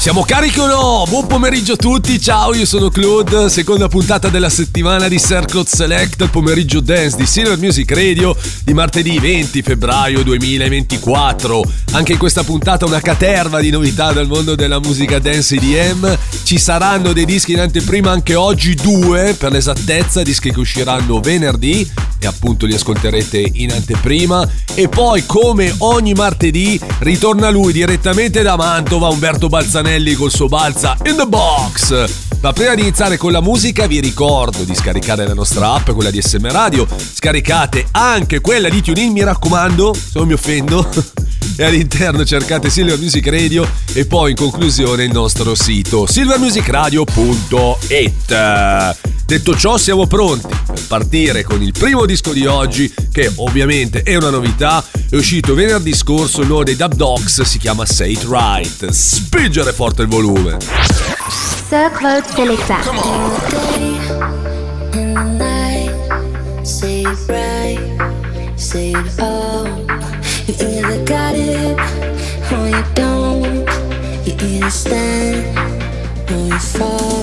Siamo carichi o no? Buon pomeriggio a tutti, ciao, io sono Claude, seconda puntata della settimana di Circle Select, il pomeriggio dance di Silver Music Radio di martedì 20 febbraio 2024. Anche in questa puntata una caterva di novità dal mondo della musica dance EDM. Ci saranno dei dischi in anteprima anche oggi, due per l'esattezza, dischi che usciranno venerdì e appunto li ascolterete in anteprima. E poi, come ogni martedì, ritorna lui direttamente da Mantova, Umberto Balzanelli col suo Balza in the Box. Ma prima di iniziare con la musica vi ricordo di scaricare la nostra app, quella di SM Radio. Scaricate anche quella di TuneIn, mi raccomando, se non mi offendo. E all'interno cercate Silver Music Radio e poi in conclusione il nostro sito silvermusicradio.it. Detto ciò siamo pronti per partire con il primo disco di oggi che ovviamente è una novità, è uscito venerdì scorso il nuovo dei Dub Dogs, si chiama Say It Right. Spingere forte il volume. Sir Claude Selecta. Say it right, say it all. understand who you fall.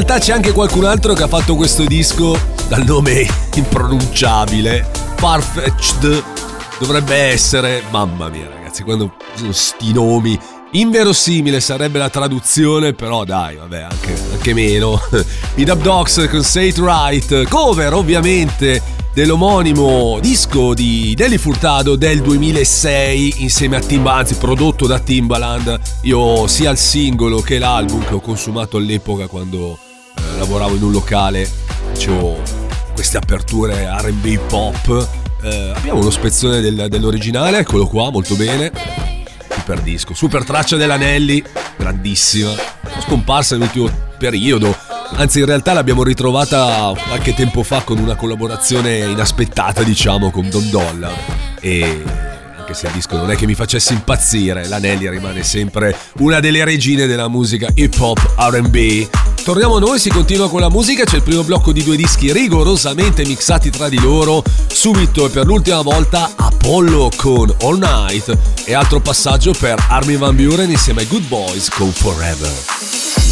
Realtà c'è anche qualcun altro che ha fatto questo disco dal nome impronunciabile, Farfetched. Dovrebbe essere, mamma mia ragazzi, quando sono sti nomi. Inverosimile sarebbe la traduzione, però dai, vabbè, anche, anche meno. I Dub Dogs con Say It Right, cover ovviamente dell'omonimo disco di Deli Furtado del 2006 insieme a Timbaland, anzi prodotto da Timbaland. Io sia il singolo che l'album che ho consumato all'epoca quando eh, lavoravo in un locale, facevo queste aperture RB hip hop. Eh, abbiamo uno spezzone del- dell'originale, eccolo qua, molto bene. Super disco, super traccia dell'Anelli, grandissima. Scomparsa nell'ultimo periodo, Anzi, in realtà l'abbiamo ritrovata qualche tempo fa con una collaborazione inaspettata, diciamo, con Don Dolla. E anche se il disco non è che mi facesse impazzire, la rimane sempre una delle regine della musica hip hop RB. Torniamo a noi, si continua con la musica, c'è il primo blocco di due dischi rigorosamente mixati tra di loro, subito e per l'ultima volta Apollo con All Night e altro passaggio per Armin Van Buren insieme ai Good Boys con Forever.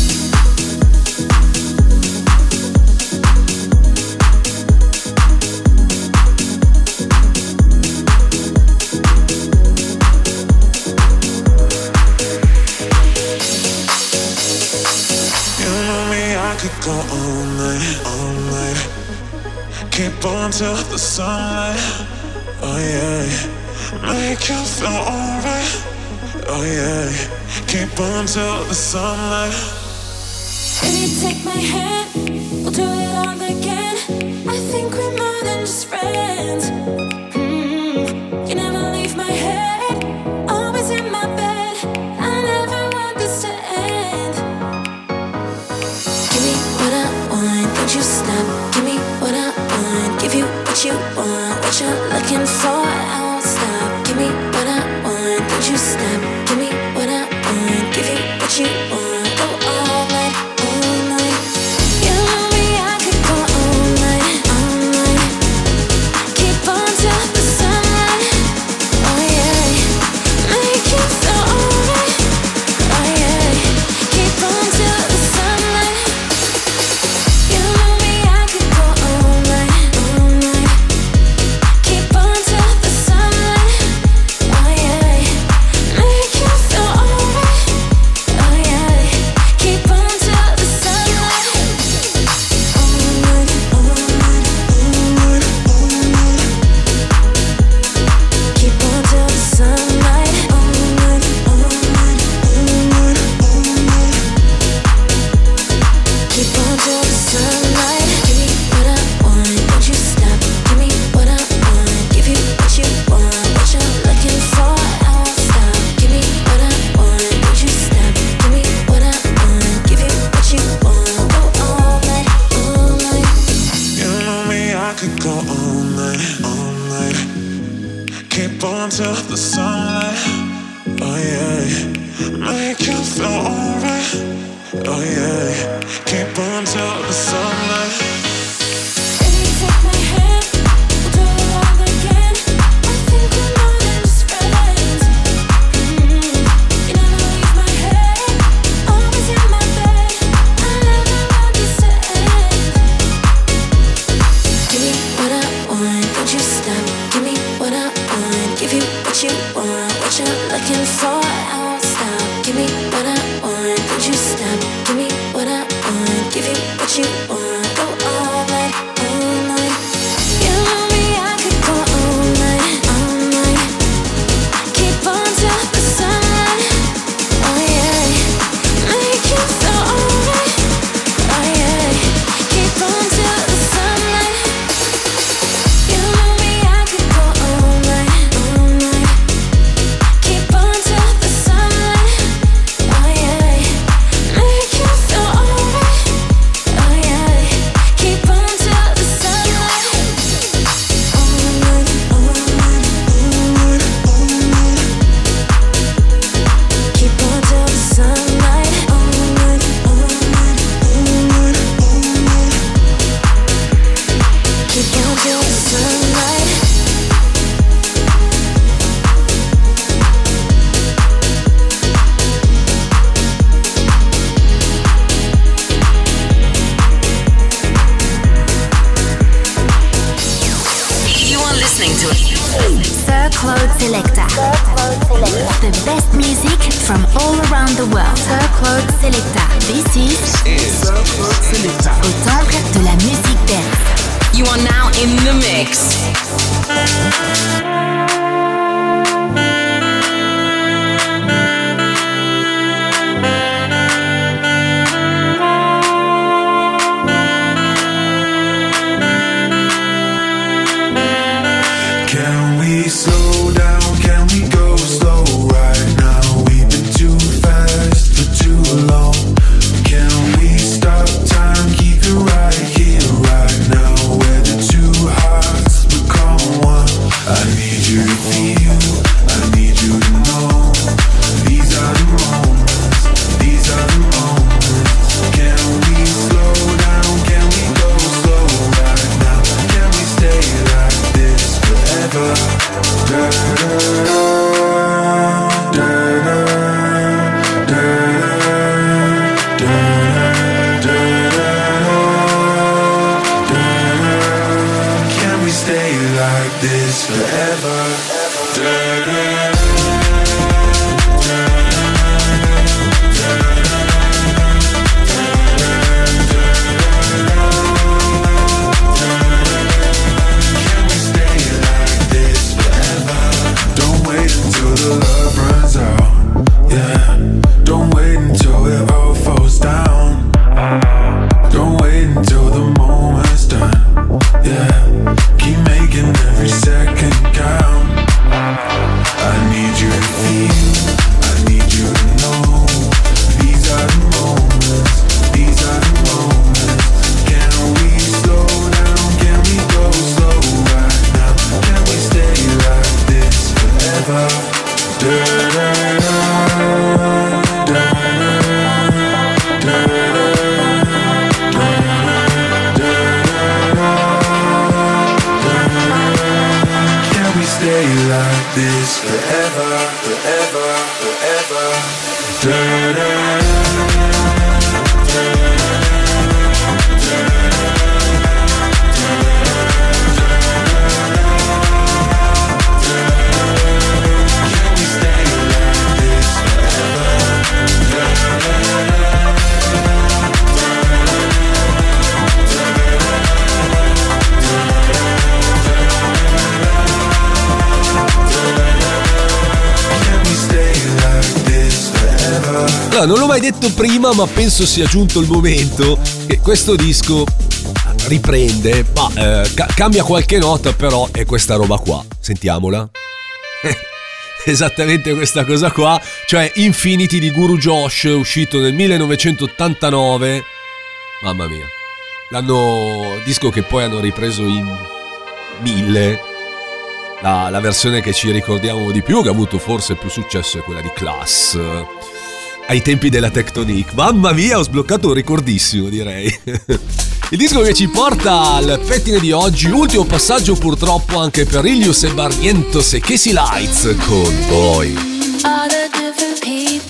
sun. Oh yeah, make you feel alright. Oh yeah, keep on till the sunlight. you take my hand. We'll do it all again. I think we're more than just friends. Ma penso sia giunto il momento che questo disco riprende, ma eh, ca- cambia qualche nota, però è questa roba qua. Sentiamola. Esattamente questa cosa qua, cioè Infinity di Guru Josh, uscito nel 1989. Mamma mia. L'hanno disco che poi hanno ripreso in mille. La, la versione che ci ricordiamo di più, che ha avuto forse più successo, è quella di Class ai tempi della Tectonic. Mamma mia, ho sbloccato un ricordissimo, direi. Il disco che ci porta al pettine di oggi, ultimo passaggio purtroppo anche per Ilius e Barrientos e Casey Lights con Boy. Boy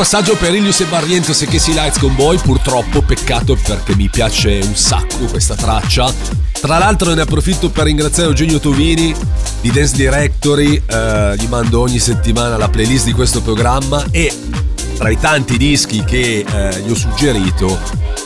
passaggio per Ilius e Barrientos e Casey Lights con voi, purtroppo peccato perché mi piace un sacco questa traccia. Tra l'altro ne approfitto per ringraziare Eugenio Tovini di Dance Directory, eh, gli mando ogni settimana la playlist di questo programma e tra i tanti dischi che eh, gli ho suggerito,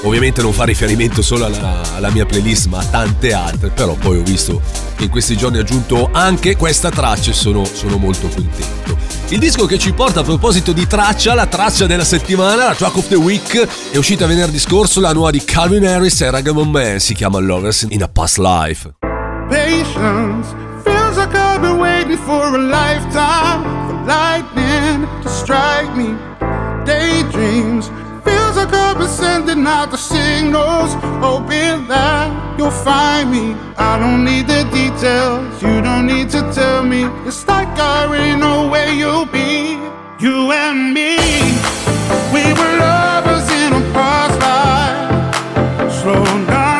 ovviamente non fa riferimento solo alla, alla, mia playlist ma a tante altre, però poi ho visto che in questi giorni ha aggiunto anche questa traccia e sono, sono molto contento. Il disco che ci porta a proposito di traccia, la traccia della settimana, la track of the week, è uscita venerdì scorso la nuova di Calvin Harris e Ragamon Man, si chiama Lovers in a Past Life. Patience feels like I've been waiting for a lifetime for lightning to strike me. daydreams. Like I've been sending out the signals, hoping that you'll find me. I don't need the details, you don't need to tell me. It's like I already know where you'll be. You and me, we were lovers in a past life. Slow dancing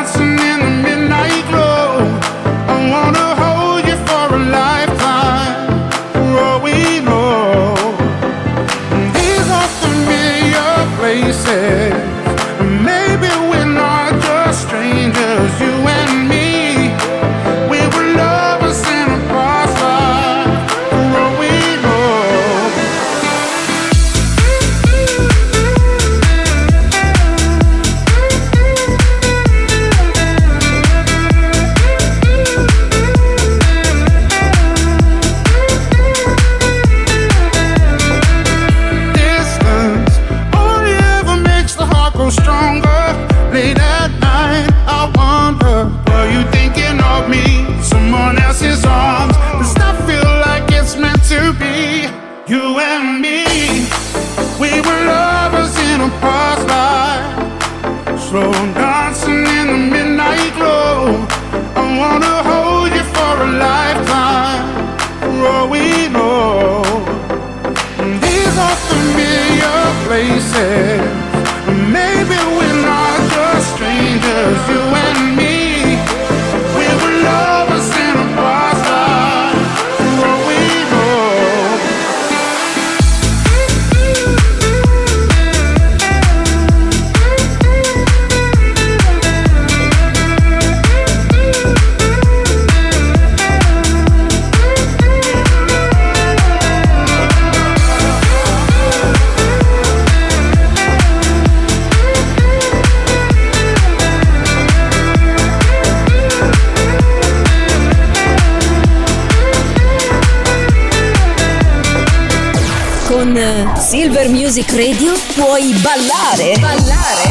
Radio puoi ballare. Ballare.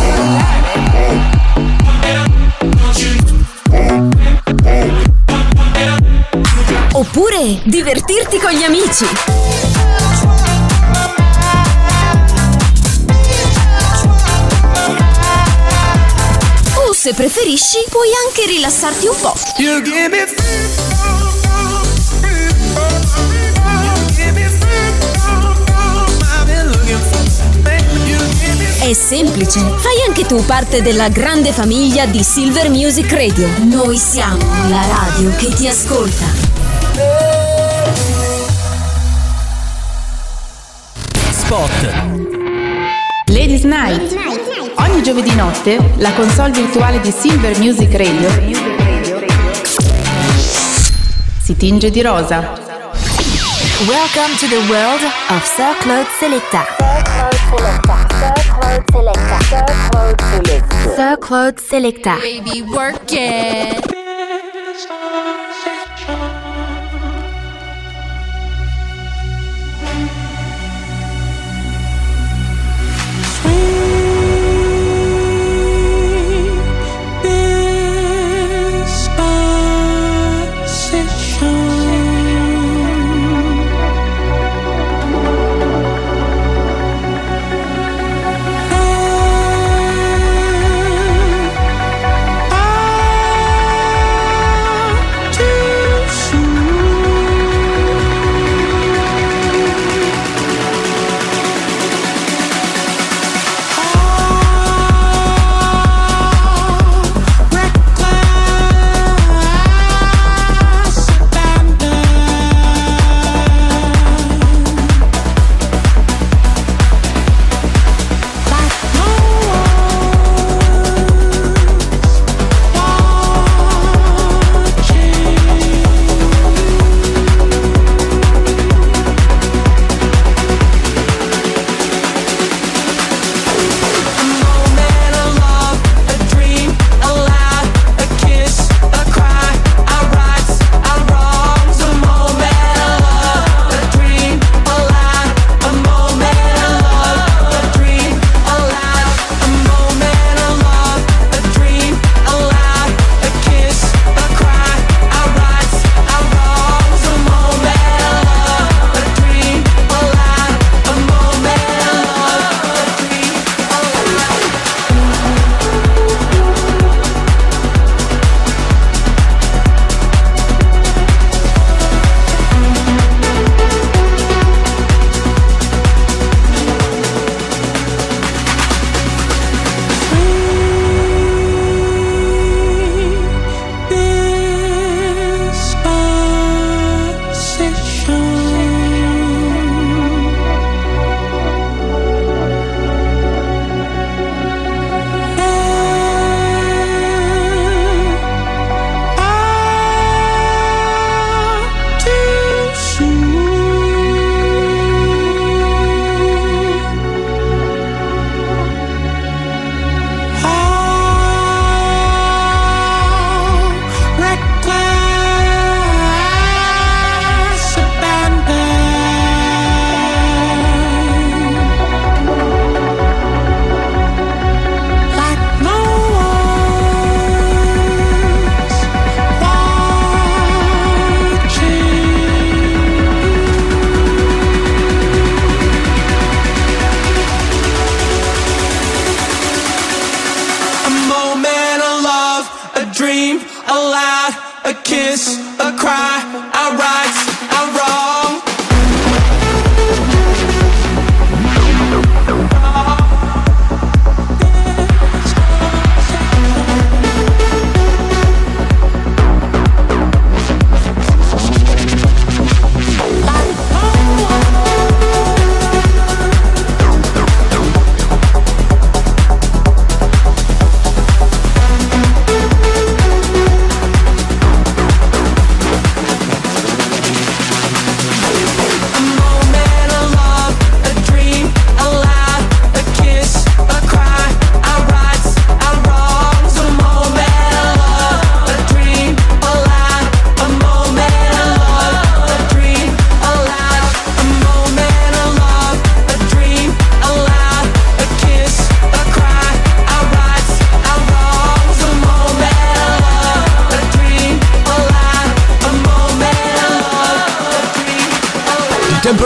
Oppure divertirti con gli amici. O se preferisci, puoi anche rilassarti un po'. È semplice, fai anche tu parte della grande famiglia di Silver Music Radio. Noi siamo la radio che ti ascolta. Spot. Ladies Night. Ogni giovedì notte la console virtuale di Silver Music Radio si tinge di rosa. Welcome to the world of Sir Claude Selecta. Sir Claude Selecta. Baby, work it.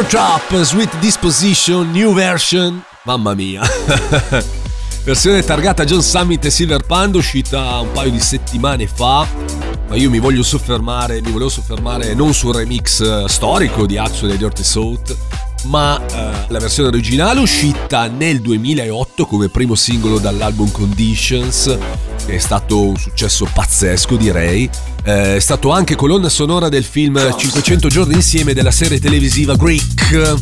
Trap Sweet Disposition New Version. Mamma mia. Versione targata John Summit e Silver Panda uscita un paio di settimane fa. Ma io mi voglio soffermare, mi volevo soffermare non sul remix eh, storico di Axel e Dirty South, ma eh, la versione originale uscita nel 2008 come primo singolo dall'album Conditions, che è stato un successo pazzesco direi. Eh, è stato anche colonna sonora del film 500 giorni insieme della serie televisiva Greek.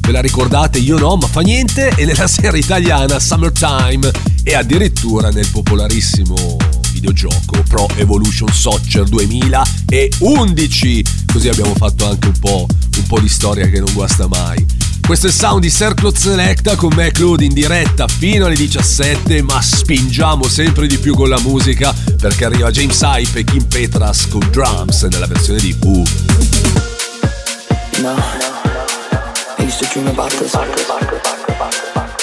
Ve la ricordate? Io no, ma fa niente. E nella serie italiana Summertime e addirittura nel popolarissimo videogioco Pro Evolution Soccer 2011. Così abbiamo fatto anche un po', un po' di storia che non guasta mai. Questo è il sound di Circlot Selecta con me Claude in diretta fino alle 17, ma spingiamo sempre di più con la musica perché arriva James Hype e Kim Petras con drums nella versione di Who. No, I used to dream about this.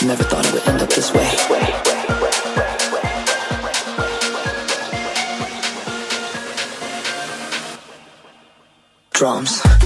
Never thought it would end up this way. Drums.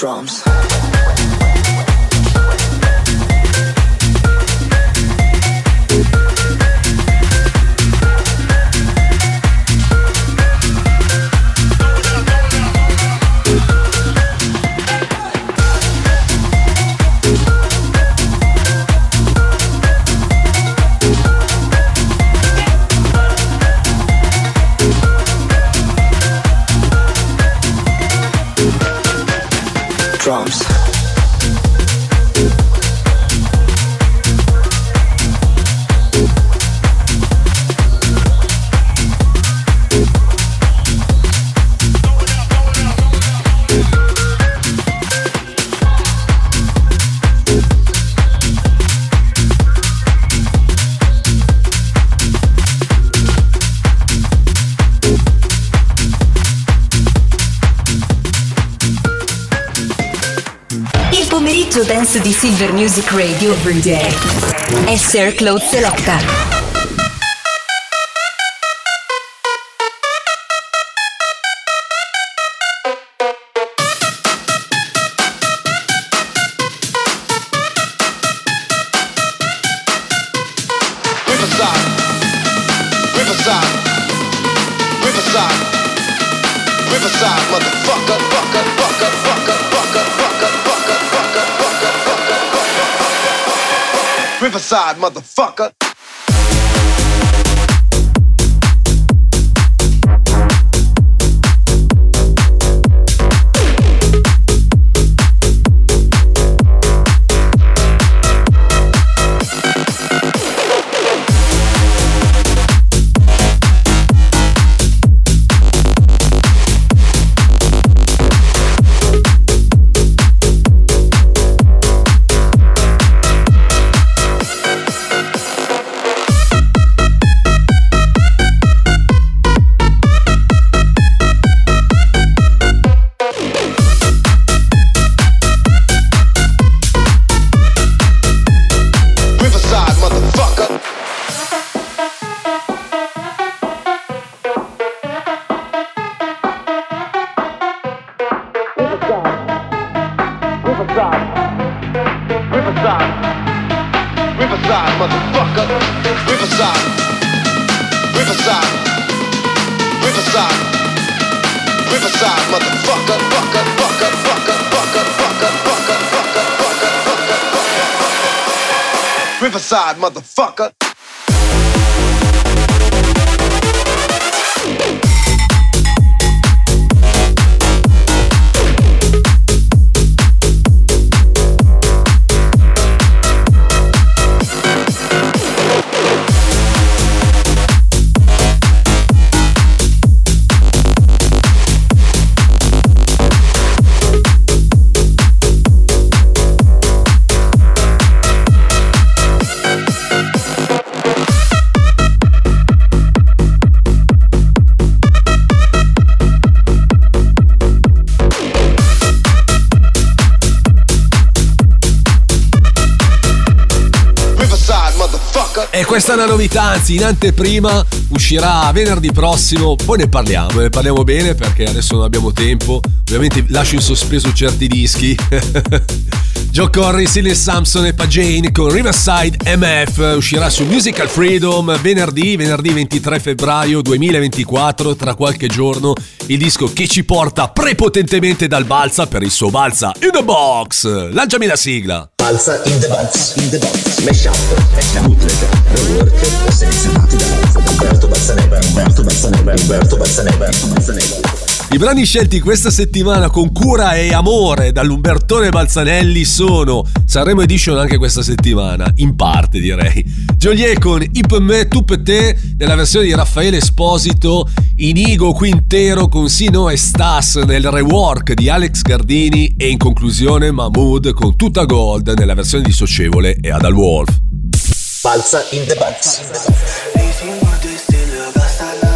drums. Dance di Silver Music Radio Every Day è Sir Selecta. Questa è una novità, anzi in anteprima uscirà venerdì prossimo, poi ne parliamo, ne parliamo bene perché adesso non abbiamo tempo, ovviamente lascio in sospeso certi dischi. Joe Corry, Silly Samson e Pagane con Riverside MF uscirà su Musical Freedom venerdì, venerdì 23 febbraio 2024, tra qualche giorno, il disco che ci porta prepotentemente dal balsa per il suo balsa in the box. Lanciami la sigla. Balsa in the box, in the box, mash up, bootleg, rework, selezionati da Umberto Balzaneva, Umberto Balzaneva, Umberto Balzaneva, Umberto Balzaneva. I brani scelti questa settimana con cura e amore dall'Umbertone Balzanelli sono Sanremo Edition anche questa settimana, in parte direi. Joliet con Ip Me Tup Te nella versione di Raffaele Esposito, Inigo Quintero con Sino e Stas nel rework di Alex Gardini e in conclusione Mahmood con Tutta Gold nella versione di Socievole e Adal Wolf. Balza in the box. Nu le se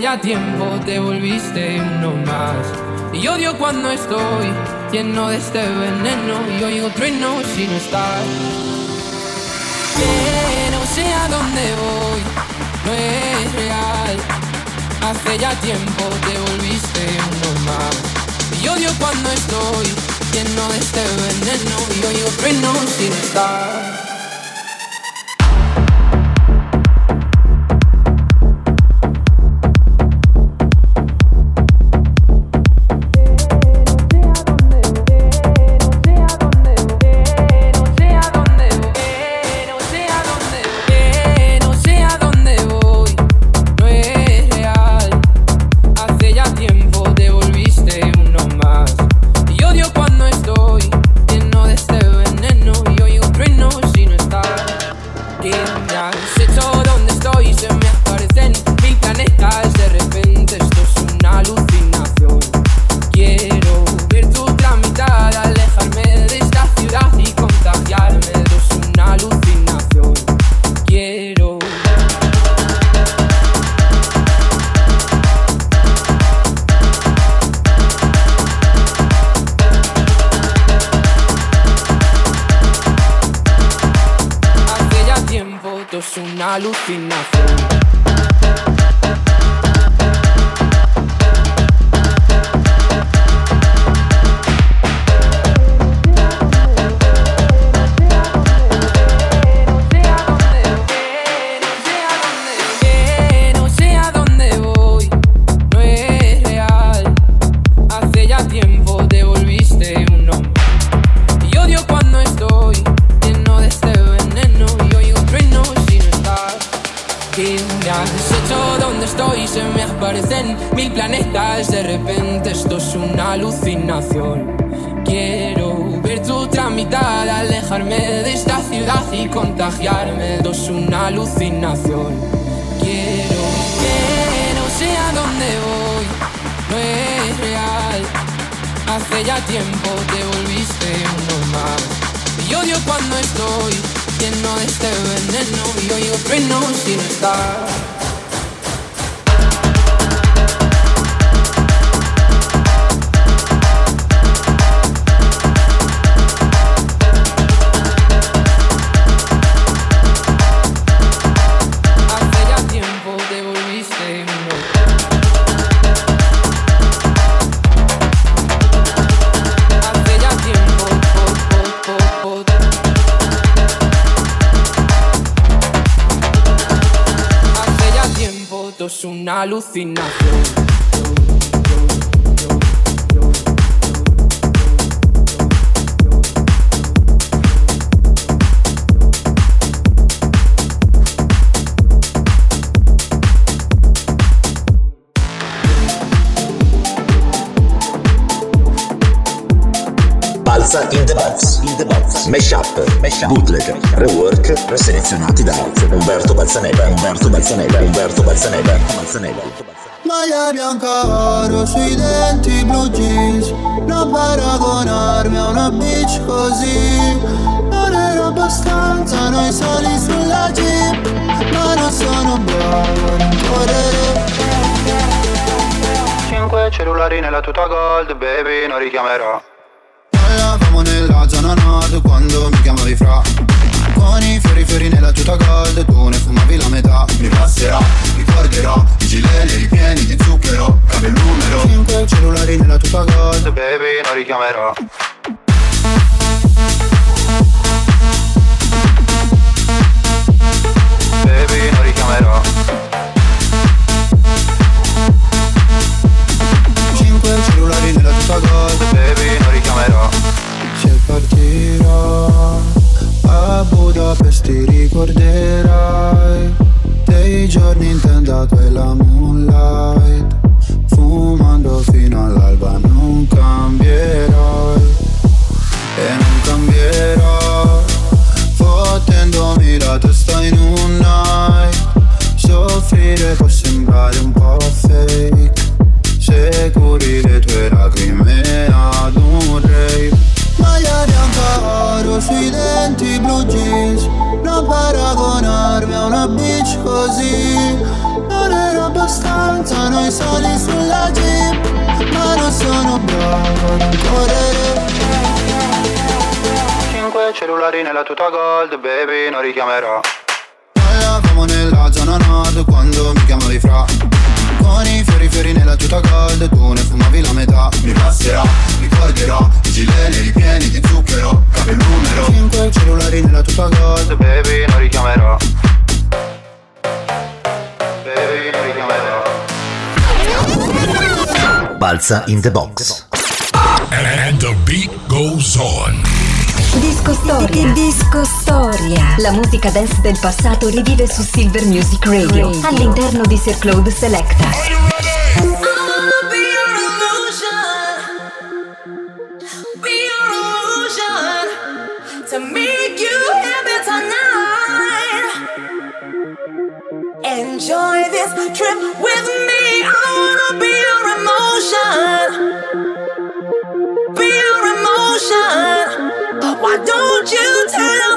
Ya tiempo te volviste uno más. Y odio cuando estoy lleno de este veneno y oigo trueno si no estás. Alucinación. Bootleg, rework, selezionati da Umberto Balzaneva, Umberto Balzaneva, Umberto Balzaneva, Balzaneva. Maglia bianca oro sui denti blu jeans. Non paragonarmi a una bitch così. Non era abbastanza noi soli sulla jeep. Ma non sono bravo a rincorrere Cinque cellulari nella tuta gold, baby, non richiamerò Nella zona nord quando mi chiamavi fra. Con i fiori fiori nella tuta gold Tu ne fumavi la metà. Mi passerà, ricorderò I gileni ripieni di zucchero Cambia il numero. Cinque cellulari nella tuta gold Baby, non richiamerò. Baby, non richiamerò ti ricorderai Dei giorni intendato e la moonlight. Fumando fino all'alba non cambierai E non cambierò Fottendomi la testa in un night. Soffrire può sembrare un po' fake. Se curi le tue lacrime ad un rave. Maglia bianca oro sui denti blu jeans paragonarmi a una bitch così. Non era abbastanza noi soli sulla jeep Ma non sono bravo a correre. Cinque cellulari nella tuta gold, baby, non richiamerò. Parlavamo nella zona nord quando mi chiamavi fra. Con i fiori fiori nella tuta gold, tu ne fumavi la metà Mi passerà ricorderò I gileni ripieni di zucchero Cambio il numero Cinque cellulari nella tuta gold Baby, non richiamerò Baby, non richiamerò Balza in the box. And the beat goes on. Disco Storia. Disco Storia. La musica dance del passato rivive su Silver Music Radio. All'interno di Sir Claude Selecta. Enjoy this trip with me. I wanna be your emotion. Be your emotion. Why don't you turn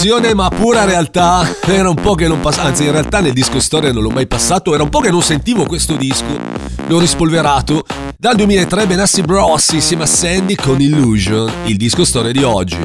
Un'illusione, ma pura realtà. Era un po' che non passavo, anzi, in realtà nel disco storia non l'ho mai passato. Era un po' che non sentivo questo disco. L'ho rispolverato. Dal 2003 Benassi Bros insieme a Sandy con Illusion, il disco storia di oggi.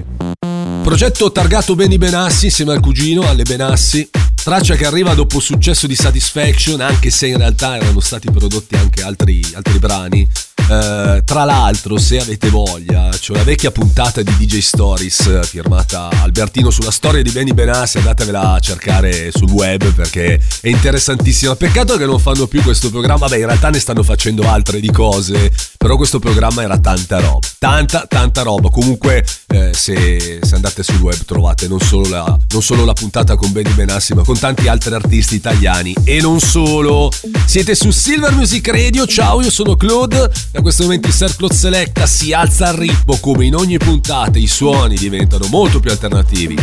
Progetto targato Benny Benassi insieme al cugino, alle Benassi. Traccia che arriva dopo successo di Satisfaction, anche se in realtà erano stati prodotti anche altri, altri brani. Eh, tra l'altro, se avete voglia, c'è una vecchia puntata di DJ Stories eh, firmata Albertino sulla storia di Benny Benassi. Andatevela a cercare sul web perché è interessantissima. Peccato che non fanno più questo programma. Beh, in realtà ne stanno facendo altre di cose. Però questo programma era tanta roba. Tanta, tanta roba. Comunque, eh, se, se andate sul web trovate non solo, la, non solo la puntata con Benny Benassi, ma con tanti altri artisti italiani. E non solo. Siete su Silver Music Radio. Ciao, io sono Claude. Da questo momento il Circle Selecta si alza al ritmo come in ogni puntata i suoni diventano molto più alternativi.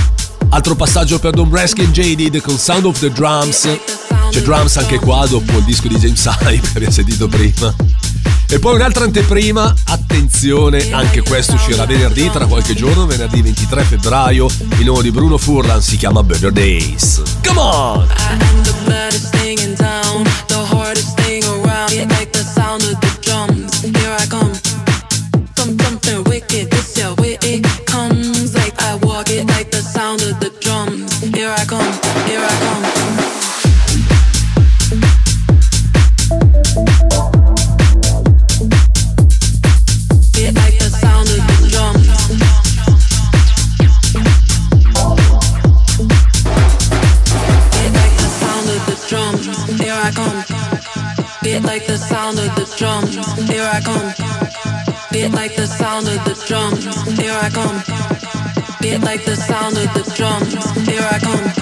Altro passaggio per Don Breskin Jaded con Sound of the Drums. C'è drums anche qua dopo il disco di James Hype che abbiamo sentito prima. E poi un'altra anteprima, attenzione, anche questo uscirà venerdì, tra qualche giorno, venerdì 23 febbraio. Il nuovo di Bruno Furlan si chiama Better Days. Come on! Bienvenue au temple de la musique dance. Dance, dance, dance, dance.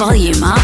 volume up.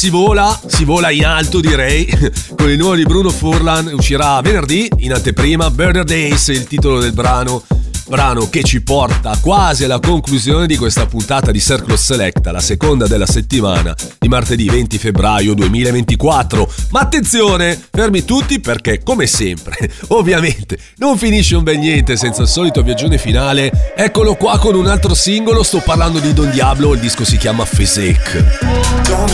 si vola, si vola in alto direi. Con il nuovo di Bruno Furlan uscirà venerdì in anteprima Burner Days, il titolo del brano brano che ci porta quasi alla conclusione di questa puntata di Circle Selecta, la seconda della settimana di martedì 20 febbraio 2024. Ma attenzione, fermi tutti perché come sempre, ovviamente, non finisce un bel niente senza il solito viaggione finale. Eccolo qua con un altro singolo, sto parlando di Don Diablo, il disco si chiama Physique. Don't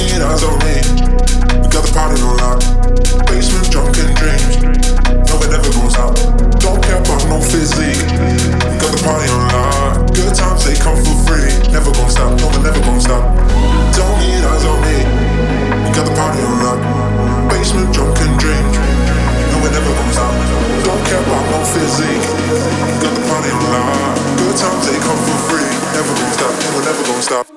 never gonna stop. No, we're never gonna stop. Don't need eyes on me. We got the party on lock. Basement drunken dream. No, we're never gonna stop. Don't care about no physique. We got the party on lock. Good times they come for free. Never gonna stop. No, we're never gonna stop.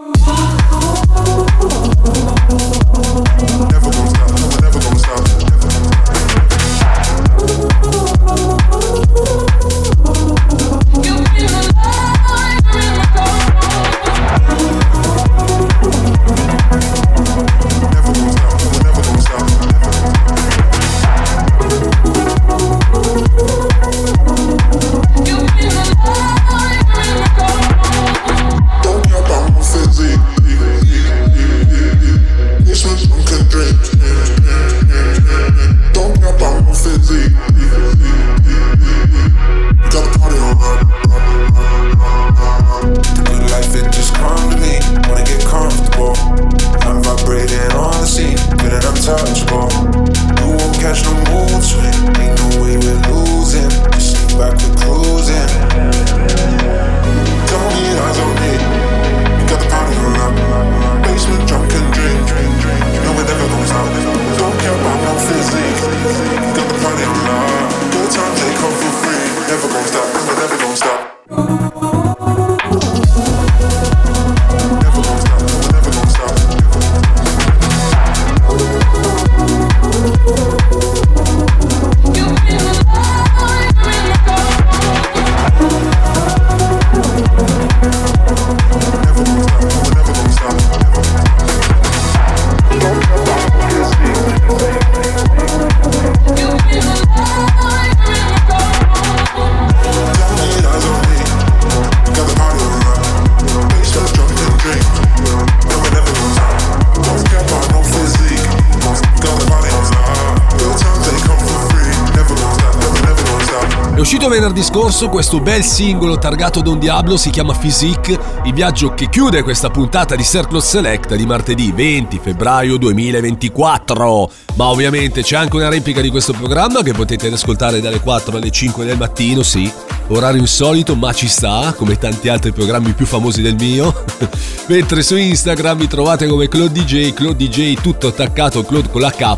Scorso questo bel singolo targato Don Diablo, si chiama Physique, il viaggio che chiude questa puntata di Circle Select di martedì 20 febbraio 2024. Ma ovviamente c'è anche una replica di questo programma che potete ascoltare dalle 4 alle 5 del mattino, sì, orario insolito ma ci sta, come tanti altri programmi più famosi del mio. Mentre su Instagram mi trovate come Claude DJ, Claude DJ tutto attaccato, Claude con la K,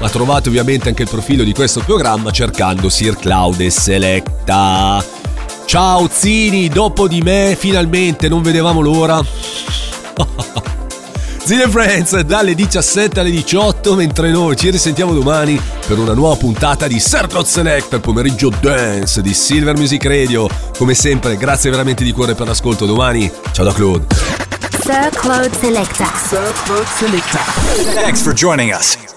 ma trovate ovviamente anche il profilo di questo programma cercando Sir Cloud e Selecta. Ciao Zini, dopo di me finalmente non vedevamo l'ora. Zini e Friends dalle 17 alle 18 mentre noi ci risentiamo domani per una nuova puntata di Circle Select per pomeriggio dance di Silver Music Radio. Come sempre grazie veramente di cuore per l'ascolto domani. Ciao da Claude. Sir Claude Selecta. Sir Claude Selecta. Thanks for joining us.